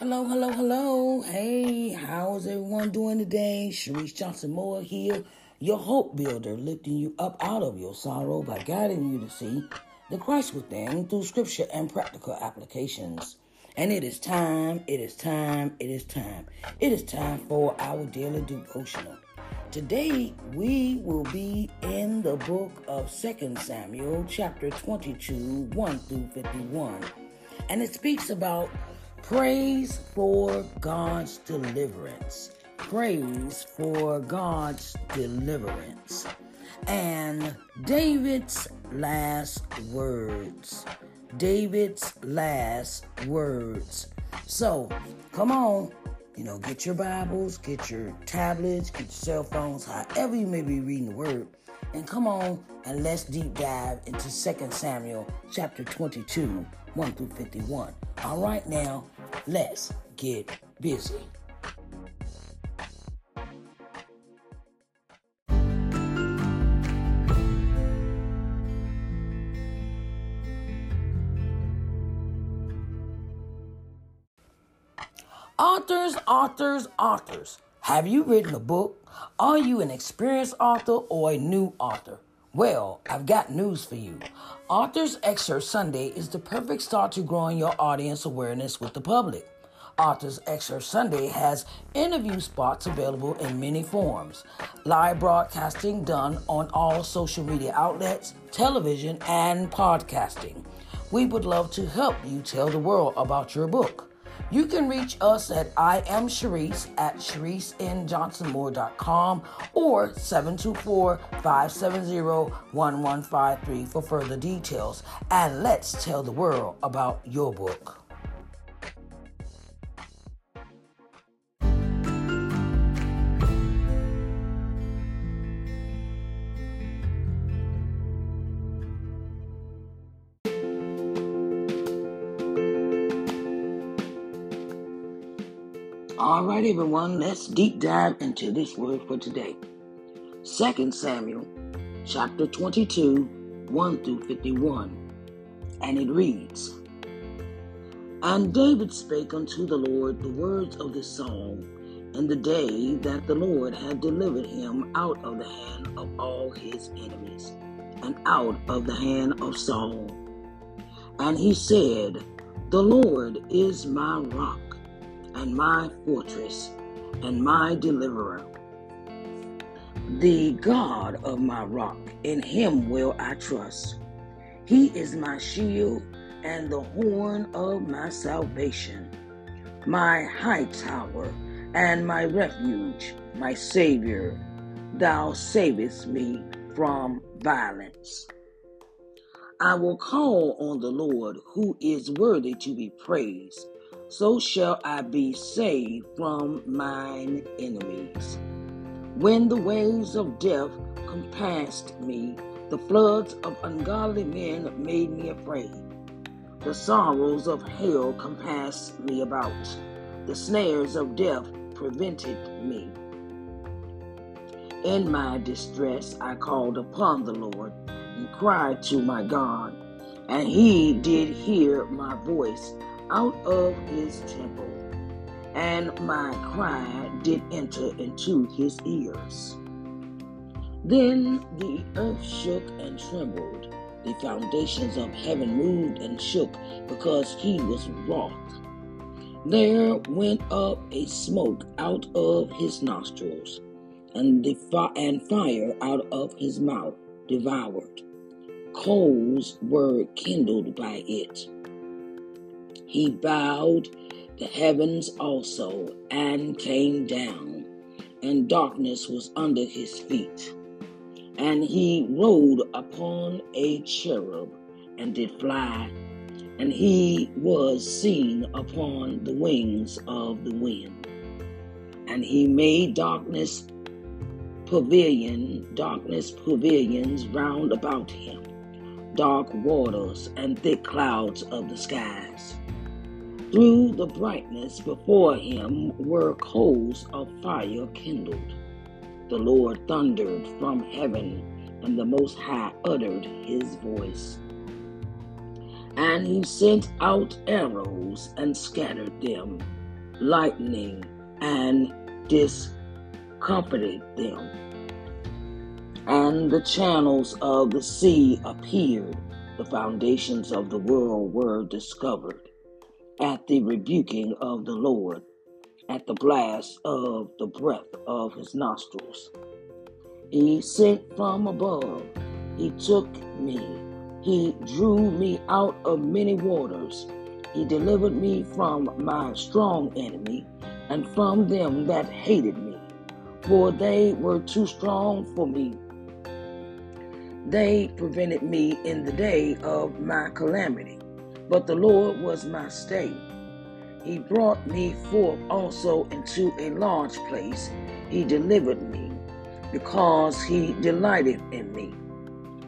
Hello, hello, hello. Hey, how's everyone doing today? Sharise Johnson Moore here, your hope builder, lifting you up out of your sorrow by guiding you to see the Christ within through scripture and practical applications. And it is time, it is time, it is time. It is time for our daily devotional. Today we will be in the book of 2 Samuel, chapter 22, 1 through 51. And it speaks about Praise for God's deliverance. Praise for God's deliverance. And David's last words. David's last words. So, come on. You know, get your Bibles, get your tablets, get your cell phones, however you may be reading the word. And come on and let's deep dive into 2 Samuel chapter 22, 1 through 51. All right, now, let's get busy. Authors, authors, authors. Have you written a book? Are you an experienced author or a new author? Well, I've got news for you. Authors Excerpt Sunday is the perfect start to growing your audience awareness with the public. Authors Excerpt Sunday has interview spots available in many forms. Live broadcasting done on all social media outlets, television, and podcasting. We would love to help you tell the world about your book. You can reach us at I am Sharise at ShariseNJohnsonMoore.com or 724-570-1153 for further details. And let's tell the world about your book. All right, everyone, let's deep dive into this word for today. 2 Samuel chapter 22, 1 through 51. And it reads And David spake unto the Lord the words of this song in the day that the Lord had delivered him out of the hand of all his enemies and out of the hand of Saul. And he said, The Lord is my rock and my fortress and my deliverer. The God of my rock, in him will I trust. He is my shield and the horn of my salvation, my high tower and my refuge, my Savior. Thou savest me from violence. I will call on the Lord, who is worthy to be praised so shall I be saved from mine enemies. When the waves of death compassed me, the floods of ungodly men made me afraid. The sorrows of hell compassed me about. The snares of death prevented me. In my distress, I called upon the Lord and cried to my God, and he did hear my voice out of his temple, and my cry did enter into his ears. Then the earth shook and trembled. The foundations of heaven moved and shook because he was wroth. There went up a smoke out of his nostrils, and the fi- and fire out of his mouth devoured. Coals were kindled by it. He bowed the heavens also and came down, and darkness was under his feet. And he rode upon a cherub and did fly, and he was seen upon the wings of the wind. And he made darkness pavilion, darkness pavilions round about him, dark waters and thick clouds of the skies. Through the brightness before him were coals of fire kindled. The Lord thundered from heaven, and the Most High uttered his voice. And he sent out arrows and scattered them, lightning and discomfited them. And the channels of the sea appeared, the foundations of the world were discovered at the rebuking of the Lord, at the blast of the breath of his nostrils. He sent from above, he took me, he drew me out of many waters. He delivered me from my strong enemy and from them that hated me, for they were too strong for me. They prevented me in the day of my calamity, but the Lord was my stay. He brought me forth also into a large place. He delivered me, because he delighted in me.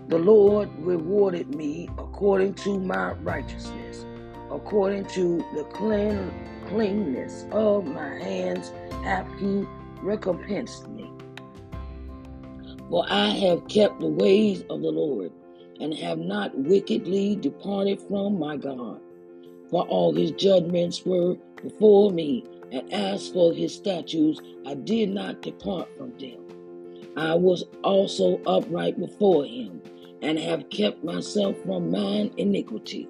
The Lord rewarded me according to my righteousness, according to the clean, cleanness of my hands hath he recompensed me. For I have kept the ways of the Lord, and have not wickedly departed from my God. For all his judgments were before me, and as for his statutes, I did not depart from them. I was also upright before him, and have kept myself from mine iniquity.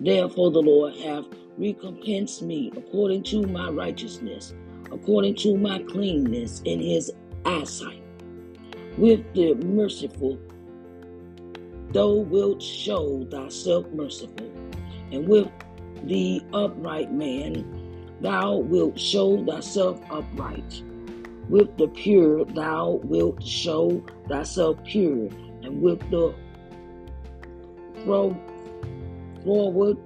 Therefore the Lord hath recompensed me according to my righteousness, according to my cleanness in his eyesight with the merciful, thou wilt show thyself merciful, and with the upright man thou wilt show thyself upright. With the pure thou wilt show thyself pure, and with the forward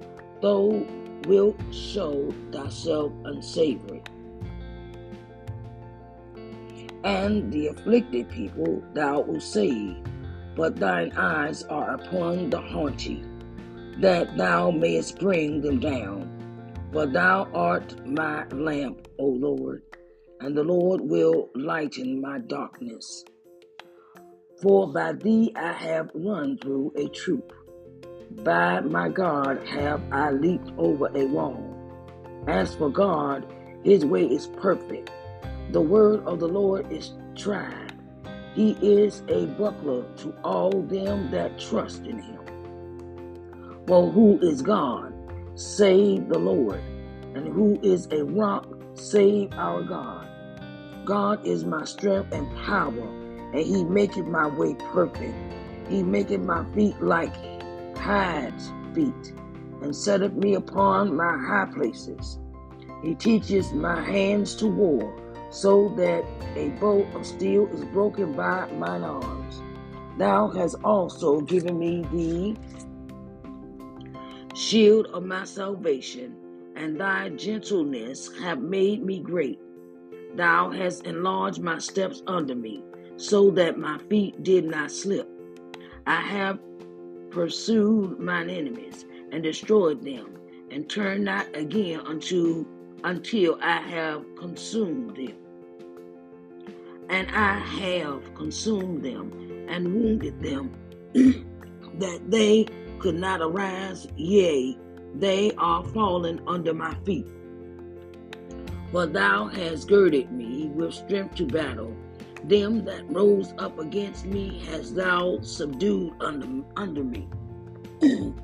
thou wilt show thyself unsavory and the afflicted people thou wilt save, but thine eyes are upon the haughty, that thou mayest bring them down. For thou art my lamp, O Lord, and the Lord will lighten my darkness. For by thee I have run through a troop. By my God have I leaped over a wall. As for God, his way is perfect. The word of the Lord is tried. He is a buckler to all them that trust in him. Well, who is God? Save the Lord. And who is a rock? Save our God. God is my strength and power, and he maketh my way perfect. He maketh my feet like hides feet, and setteth me upon my high places. He teaches my hands to war so that a bow of steel is broken by mine arms. Thou hast also given me the shield of my salvation, and thy gentleness have made me great. Thou hast enlarged my steps under me, so that my feet did not slip. I have pursued mine enemies and destroyed them, and turned not again unto until I have consumed them. And I have consumed them and wounded them, that they could not arise, yea, they are fallen under my feet. For thou hast girded me with strength to battle. Them that rose up against me hast thou subdued under, under me.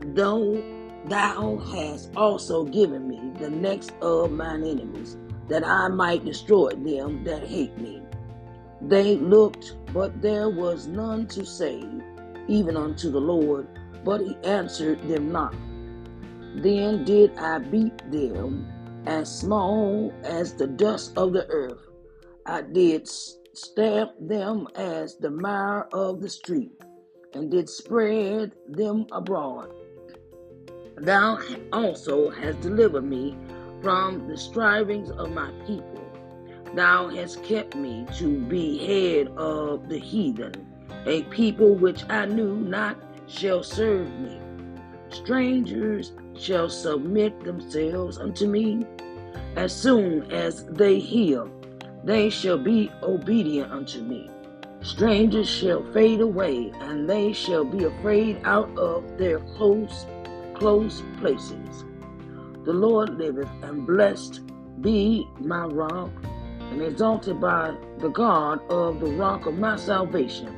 Though thou hast also given me the next of mine enemies, that I might destroy them that hate me. They looked, but there was none to save, even unto the Lord, but he answered them not. Then did I beat them as small as the dust of the earth. I did stamp them as the mire of the street, and did spread them abroad. Thou also hast delivered me from the strivings of my people. Thou hast kept me to be head of the heathen. A people which I knew not shall serve me. Strangers shall submit themselves unto me. As soon as they hear, they shall be obedient unto me. Strangers shall fade away, and they shall be afraid out of their close close places. The Lord liveth, and blessed be my rock, and exalted by the God of the rock of my salvation.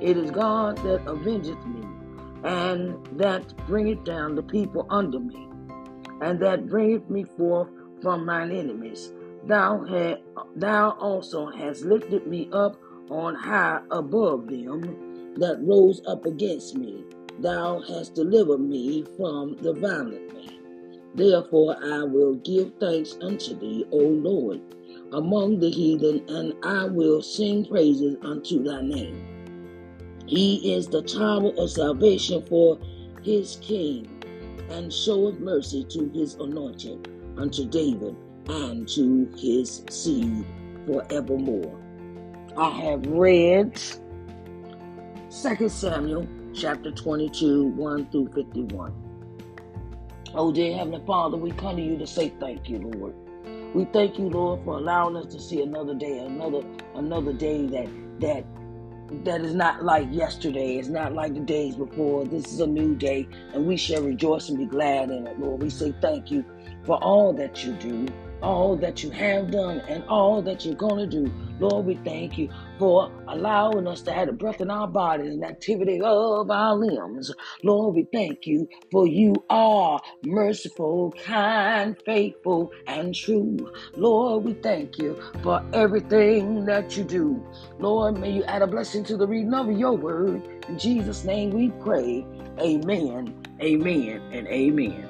It is God that avengeth me, and that bringeth down the people under me, and that bringeth me forth from mine enemies. Thou, had, thou also hast lifted me up on high above them that rose up against me. Thou hast delivered me from the violent man. Therefore I will give thanks unto thee, O Lord, among the heathen, and I will sing praises unto thy name. He is the tower of salvation for his king, and showeth mercy to his anointed, unto David, and to his seed forevermore. I have read 2 Samuel chapter 22, 1 through 51. Oh, dear Heavenly Father, we come to you to say thank you, Lord. We thank you, Lord, for allowing us to see another day, another another day that that that is not like yesterday. It's not like the days before. This is a new day, and we shall rejoice and be glad in it, Lord. We say thank you for all that you do, all that you have done, and all that you're going to do. Lord, we thank you for allowing us to have the breath in our bodies and activity of our limbs. Lord, we thank you for you are merciful, kind, faithful, and true. Lord, we thank you for everything that you do. Lord, may you add a blessing to the reading of your word. In Jesus' name we pray. Amen, amen, and amen.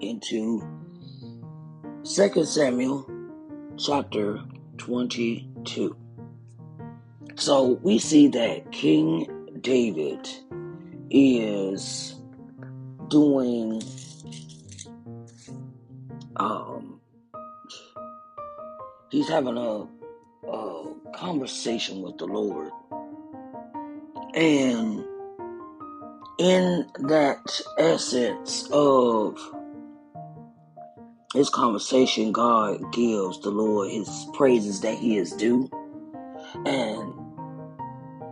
Into 2 Samuel chapter 22. So we see that King David is doing um he's having a, a conversation with the Lord. And in that essence of his conversation, God gives the Lord his praises that he is due. And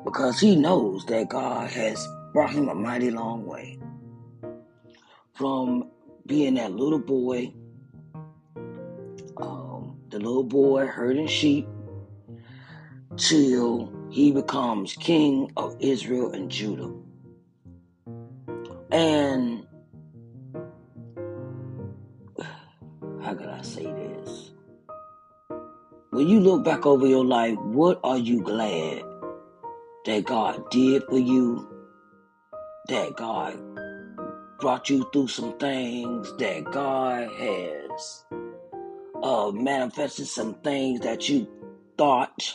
because he knows that God has brought him a mighty long way from being that little boy, um, the little boy herding sheep, till he becomes king of Israel and Judah. And I say this? When you look back over your life, what are you glad that God did for you? That God brought you through some things, that God has uh, manifested some things that you thought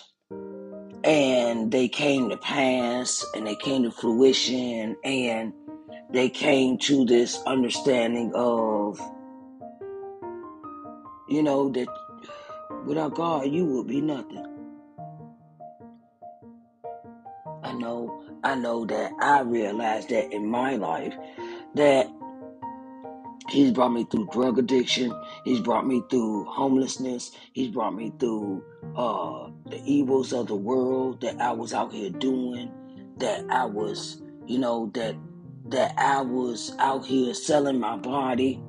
and they came to pass and they came to fruition and they came to this understanding of you know, that without God, you would be nothing. I know, I know that I realized that in my life that He's brought me through drug addiction. He's brought me through homelessness. He's brought me through uh, the evils of the world that I was out here doing. That I was, you know, that that I was out here selling my body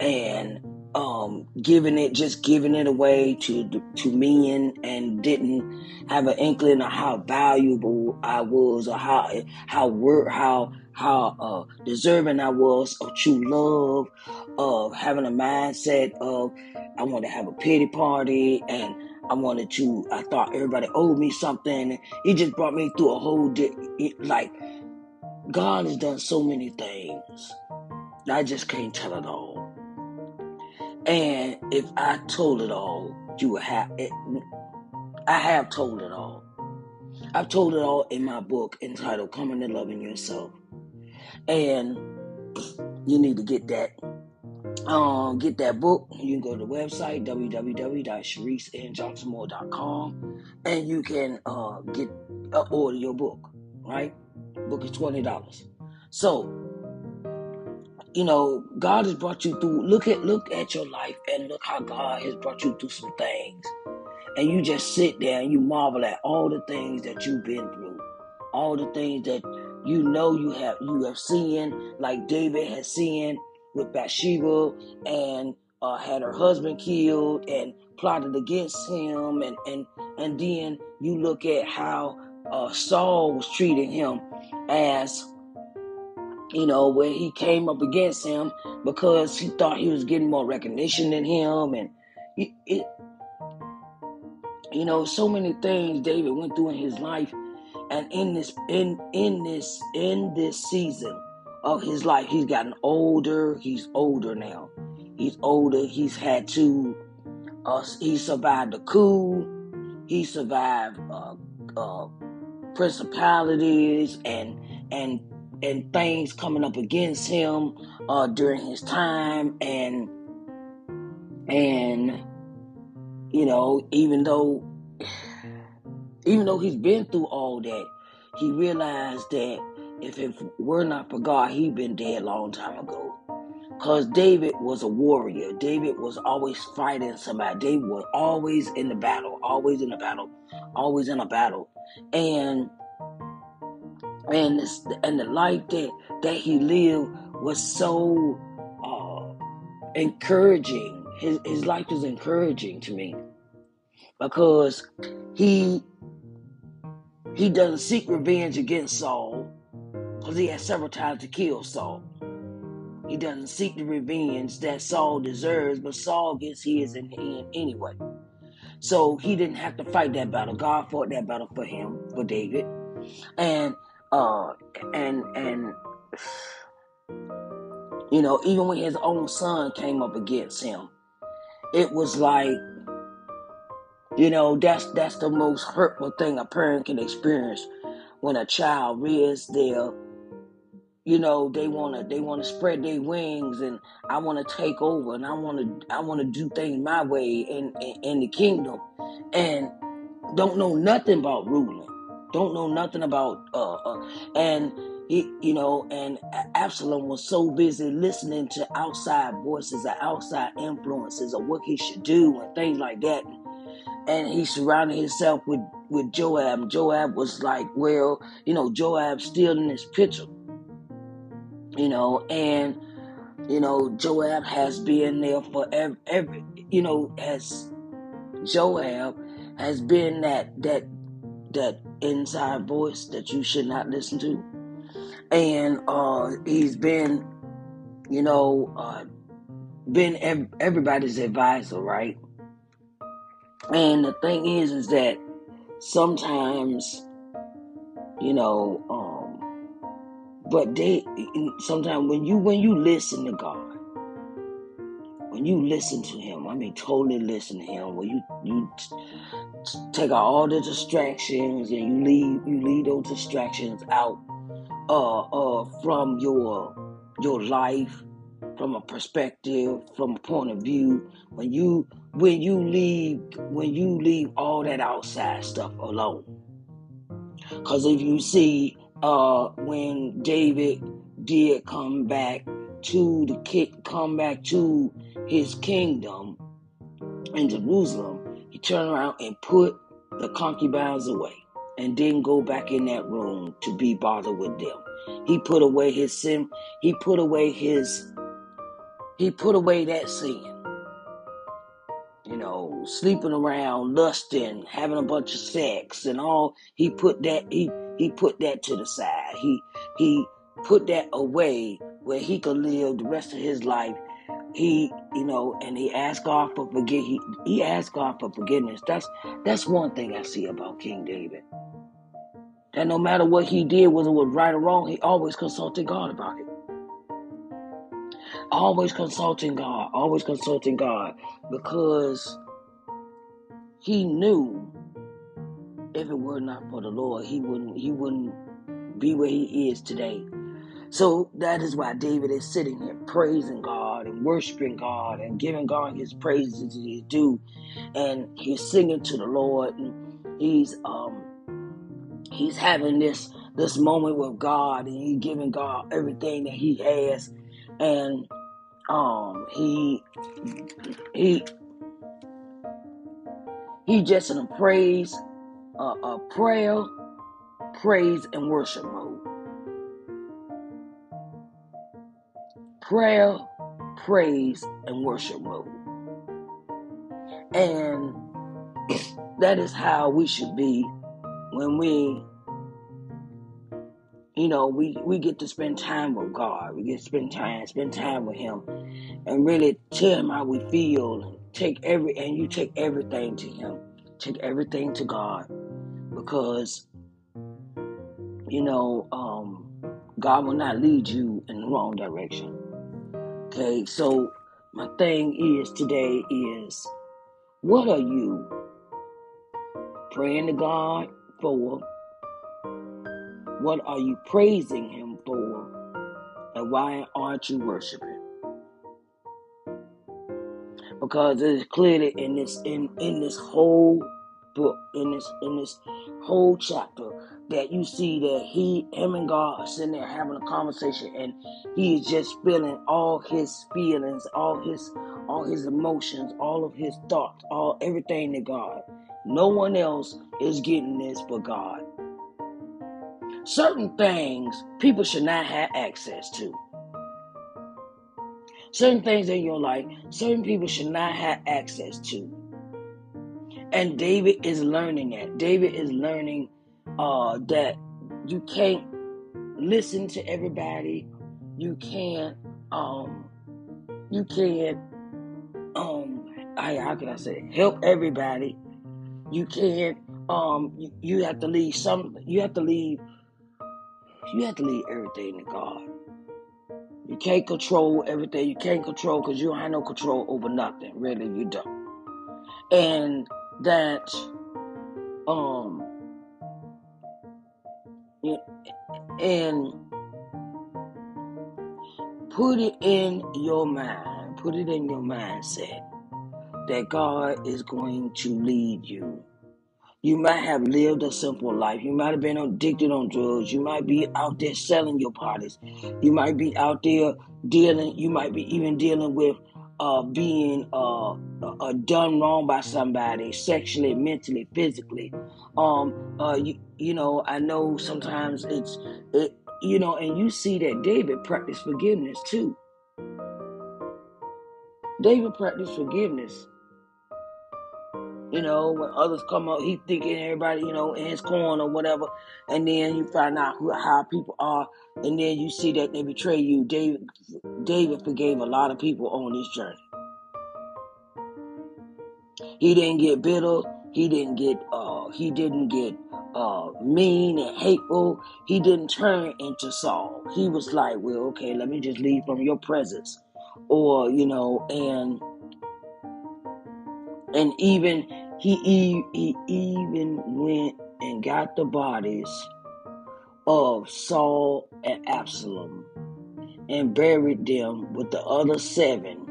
and um, giving it, just giving it away to to men, and didn't have an inkling of how valuable I was, or how how word how how uh, deserving I was of true love, of having a mindset of I want to have a pity party, and I wanted to. I thought everybody owed me something. He just brought me through a whole di- like God has done so many things. I just can't tell it all. And if I told it all, you would have it. I have told it all. I've told it all in my book entitled Coming to Loving Yourself. And you need to get that. Um, get that book. You can go to the website www.shariceandjohnsonmore.com and you can uh, get uh, order your book. Right, book is twenty dollars. So you know, God has brought you through. Look at look at your life and look how God has brought you through some things. And you just sit there and you marvel at all the things that you've been through, all the things that you know you have you have seen, like David has seen with Bathsheba and uh, had her husband killed and plotted against him, and and and then you look at how uh, Saul was treating him as you know, where he came up against him because he thought he was getting more recognition than him, and it, it, you know, so many things David went through in his life, and in this, in in this, in this season of his life, he's gotten older. He's older now. He's older. He's had to. Uh, he survived the coup. He survived uh, uh, principalities and and and things coming up against him uh, during his time and and you know even though even though he's been through all that he realized that if it were not for god he'd been dead a long time ago. Because david was a warrior. David was always fighting somebody. David was always in the battle always in the battle always in a battle. And and this, and the life that that he lived was so uh, encouraging. His his life was encouraging to me because he he doesn't seek revenge against Saul because he had several times to kill Saul. He doesn't seek the revenge that Saul deserves, but Saul gets his in the end anyway. So he didn't have to fight that battle. God fought that battle for him, for David. And uh, and and you know, even when his own son came up against him, it was like, you know, that's that's the most hurtful thing a parent can experience when a child rears their you know they want to they want to spread their wings and i want to take over and i want to i want to do things my way in, in in the kingdom. And don't know nothing about ruling don't know nothing about uh, uh and he, you know, and Absalom was so busy listening to outside voices or outside influences of what he should do and things like that. And he surrounded himself with, with Joab. Joab was like, well, you know, Joab's still in this picture. You know, and, you know, Joab has been there for every, every you know, as Joab has been that, that, that inside voice that you should not listen to. And uh, he's been, you know, uh, been ev- everybody's advisor, right? And the thing is, is that sometimes, you know, um, but they sometimes when you when you listen to God, when you listen to Him, I mean, totally listen to Him, when you you take out all the distractions and you leave you leave those distractions out uh uh from your your life from a perspective, from a point of view. When you when you leave when you leave all that outside stuff alone. Because if you see uh, when David did come back to the ki- come back to his kingdom in Jerusalem, he turned around and put the concubines away and didn't go back in that room to be bothered with them. He put away his sin. He put away his. He put away that sin. You know, sleeping around, lusting, having a bunch of sex, and all. He put that. He he put that to the side. He he put that away where he could live the rest of his life. He, you know, and he asked God for forgive. He, he asked God for forgiveness. That's that's one thing I see about King David. That no matter what he did, whether it was right or wrong, he always consulted God about it. Always consulting God, always consulting God, because he knew if it were not for the Lord, he wouldn't he wouldn't be where he is today. So that is why David is sitting here praising God and worshiping God and giving God his praises he due. And he's singing to the Lord and he's um he's having this this moment with God and he's giving God everything that he has and um he he he just in a praise uh, a prayer praise and worship mode prayer praise and worship mode. And that is how we should be when we you know we we get to spend time with god. We get to spend time spend time with him and really tell him how we feel. And take every and you take everything to him. Take everything to god because you know um god will not lead you in the wrong direction okay so my thing is today is what are you praying to god for? What are you praising him for? And why aren't you worshiping? Because it is clearly in this in in this whole book in this in this whole chapter that you see that he him and God are sitting there having a conversation and he is just feeling all his feelings all his all his emotions all of his thoughts all everything to God no one else is getting this but God. Certain things people should not have access to. Certain things in your life certain people should not have access to. And david is learning that. David is learning uh, that you can't listen to everybody. You can't um you can't um I, how can i say help everybody. You can't um you, you have to leave some you have to leave you have to leave everything to god. You can't control everything. You can't control because you don't have no control over nothing. Really you don't. And that um and put it in your mind put it in your mindset that god is going to lead you you might have lived a simple life. You might have been addicted on drugs. You might be out there selling your parties. You might be out there dealing. You might be even dealing with uh, being uh, uh, done wrong by somebody, sexually, mentally, physically. Um, uh, you, you know, I know sometimes it's, it, you know, and you see that David practiced forgiveness too. David practiced forgiveness. You know, when others come up, he thinking everybody, you know, in his corner or whatever, and then you find out who, how people are, and then you see that they betray you. David, David forgave a lot of people on this journey. He didn't get bitter. He didn't get, uh, he didn't get uh, mean and hateful. He didn't turn into Saul. He was like, well, okay, let me just leave from your presence, or you know, and and even he, he even went and got the bodies of Saul and Absalom and buried them with the other seven.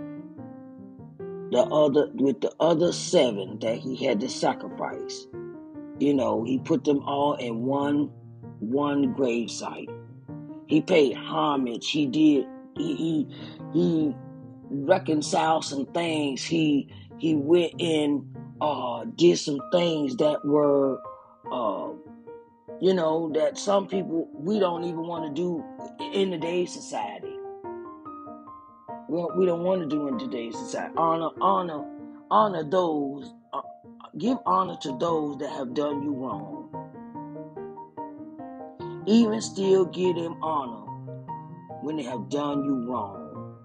The other with the other seven that he had to sacrifice. You know, he put them all in one one grave site. He paid homage. He did he he, he reconciled some things. He he went in uh did some things that were uh you know that some people we don't even want to do in today's society. Well, we don't want to do in today's society. Honor honor honor those uh, give honor to those that have done you wrong. Even still give them honor when they have done you wrong.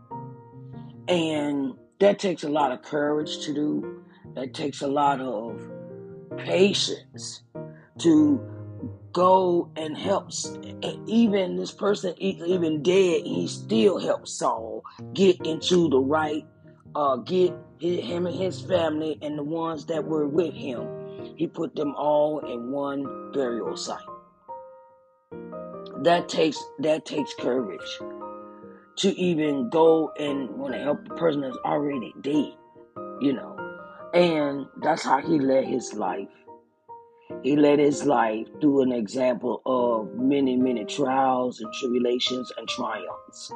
And that takes a lot of courage to do. That takes a lot of patience to go and helps even this person even dead he still helps saul get into the right uh get him and his family and the ones that were with him. He put them all in one burial site. That takes that takes courage to even go and want to help a person that's already dead you know and that's how he led his life he led his life through an example of many, many trials and tribulations and triumphs.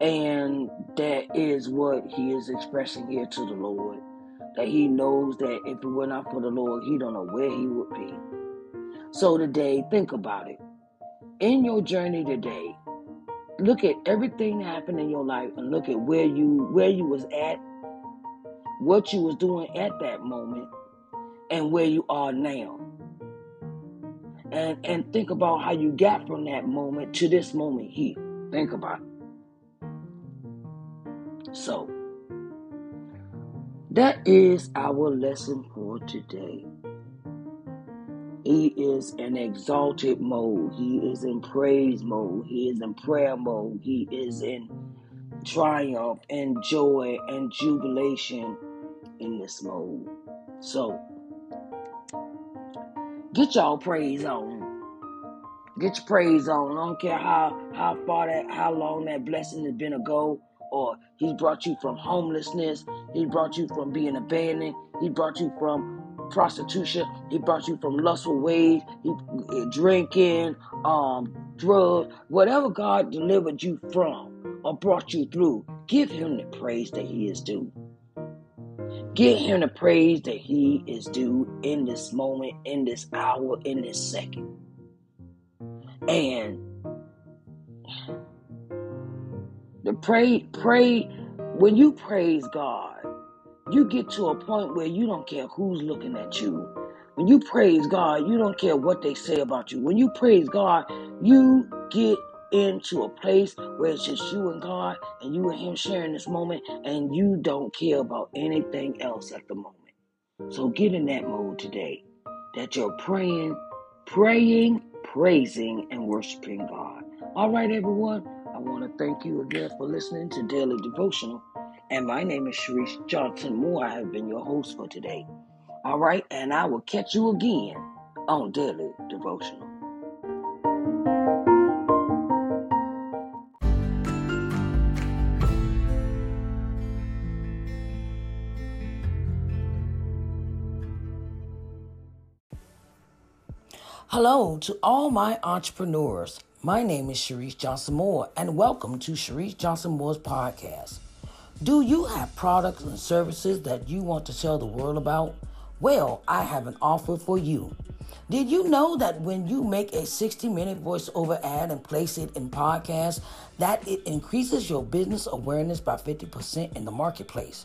And that is what he is expressing here to the Lord. That he knows that if it were not for the Lord, he don't know where he would be. So today, think about it. In your journey today, look at everything that happened in your life and look at where you where you was at, what you was doing at that moment, and where you are now. And and think about how you got from that moment to this moment here. Think about it. So that is our lesson for today. He is in exalted mode. He is in praise mode. He is in prayer mode. He is in triumph and joy and jubilation in this mode. So Get y'all praise on. Get your praise on. I don't care how how far that how long that blessing has been ago, or He's brought you from homelessness. He brought you from being abandoned. He brought you from prostitution. He brought you from lustful ways. He drinking, um, drugs, whatever God delivered you from or brought you through. Give Him the praise that He is due. Give him the praise that he is due in this moment, in this hour, in this second. And the pray, pray, when you praise God, you get to a point where you don't care who's looking at you. When you praise God, you don't care what they say about you. When you praise God, you get into a place where it's just you and God and you and Him sharing this moment, and you don't care about anything else at the moment. So get in that mode today that you're praying, praying, praising, and worshiping God. All right, everyone. I want to thank you again for listening to Daily Devotional. And my name is Sharise Johnson Moore. I have been your host for today. All right, and I will catch you again on Daily Devotional. Hello to all my entrepreneurs. My name is Sharise Johnson Moore, and welcome to Sharise Johnson Moore's podcast. Do you have products and services that you want to tell the world about? Well, I have an offer for you. Did you know that when you make a 60 minute voiceover ad and place it in podcast, that it increases your business awareness by 50% in the marketplace?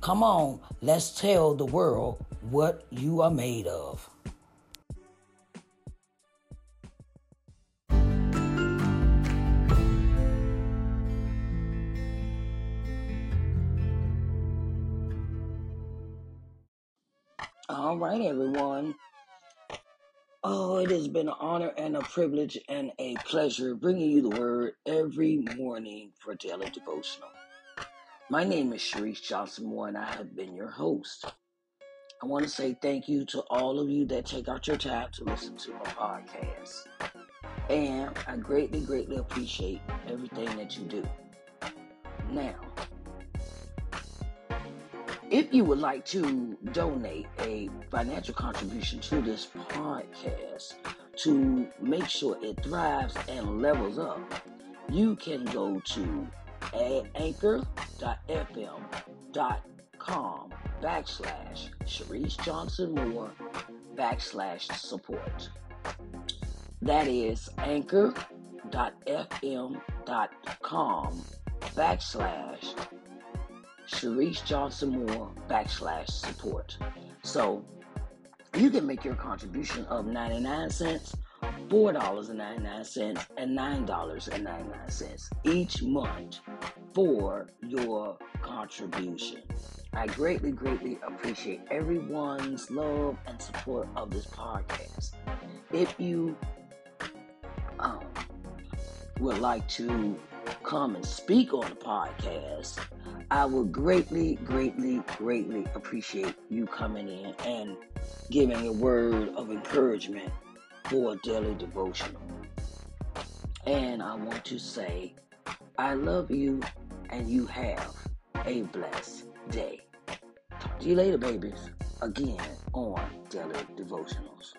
Come on, let's tell the world what you are made of. All right, everyone. Oh, it has been an honor and a privilege and a pleasure bringing you the word every morning for daily devotional. My name is Sharise Johnson Moore, and I have been your host. I want to say thank you to all of you that take out your time to listen to my podcast. And I greatly, greatly appreciate everything that you do. Now, if you would like to donate a financial contribution to this podcast to make sure it thrives and levels up, you can go to anchor.fm.com backslash Sharise Johnson Moore backslash support. That is anchor.fm.com backslash Sharise Johnson Moore backslash support. So you can make your contribution of 99 cents, $4.99, and $9.99 each month for your contribution. I greatly, greatly appreciate everyone's love and support of this podcast. If you um, would like to come and speak on the podcast, I would greatly, greatly, greatly appreciate you coming in and giving a word of encouragement for a daily devotional. And I want to say, I love you and you have a blessed day. Talk to you later, babies, again on Daily Devotionals.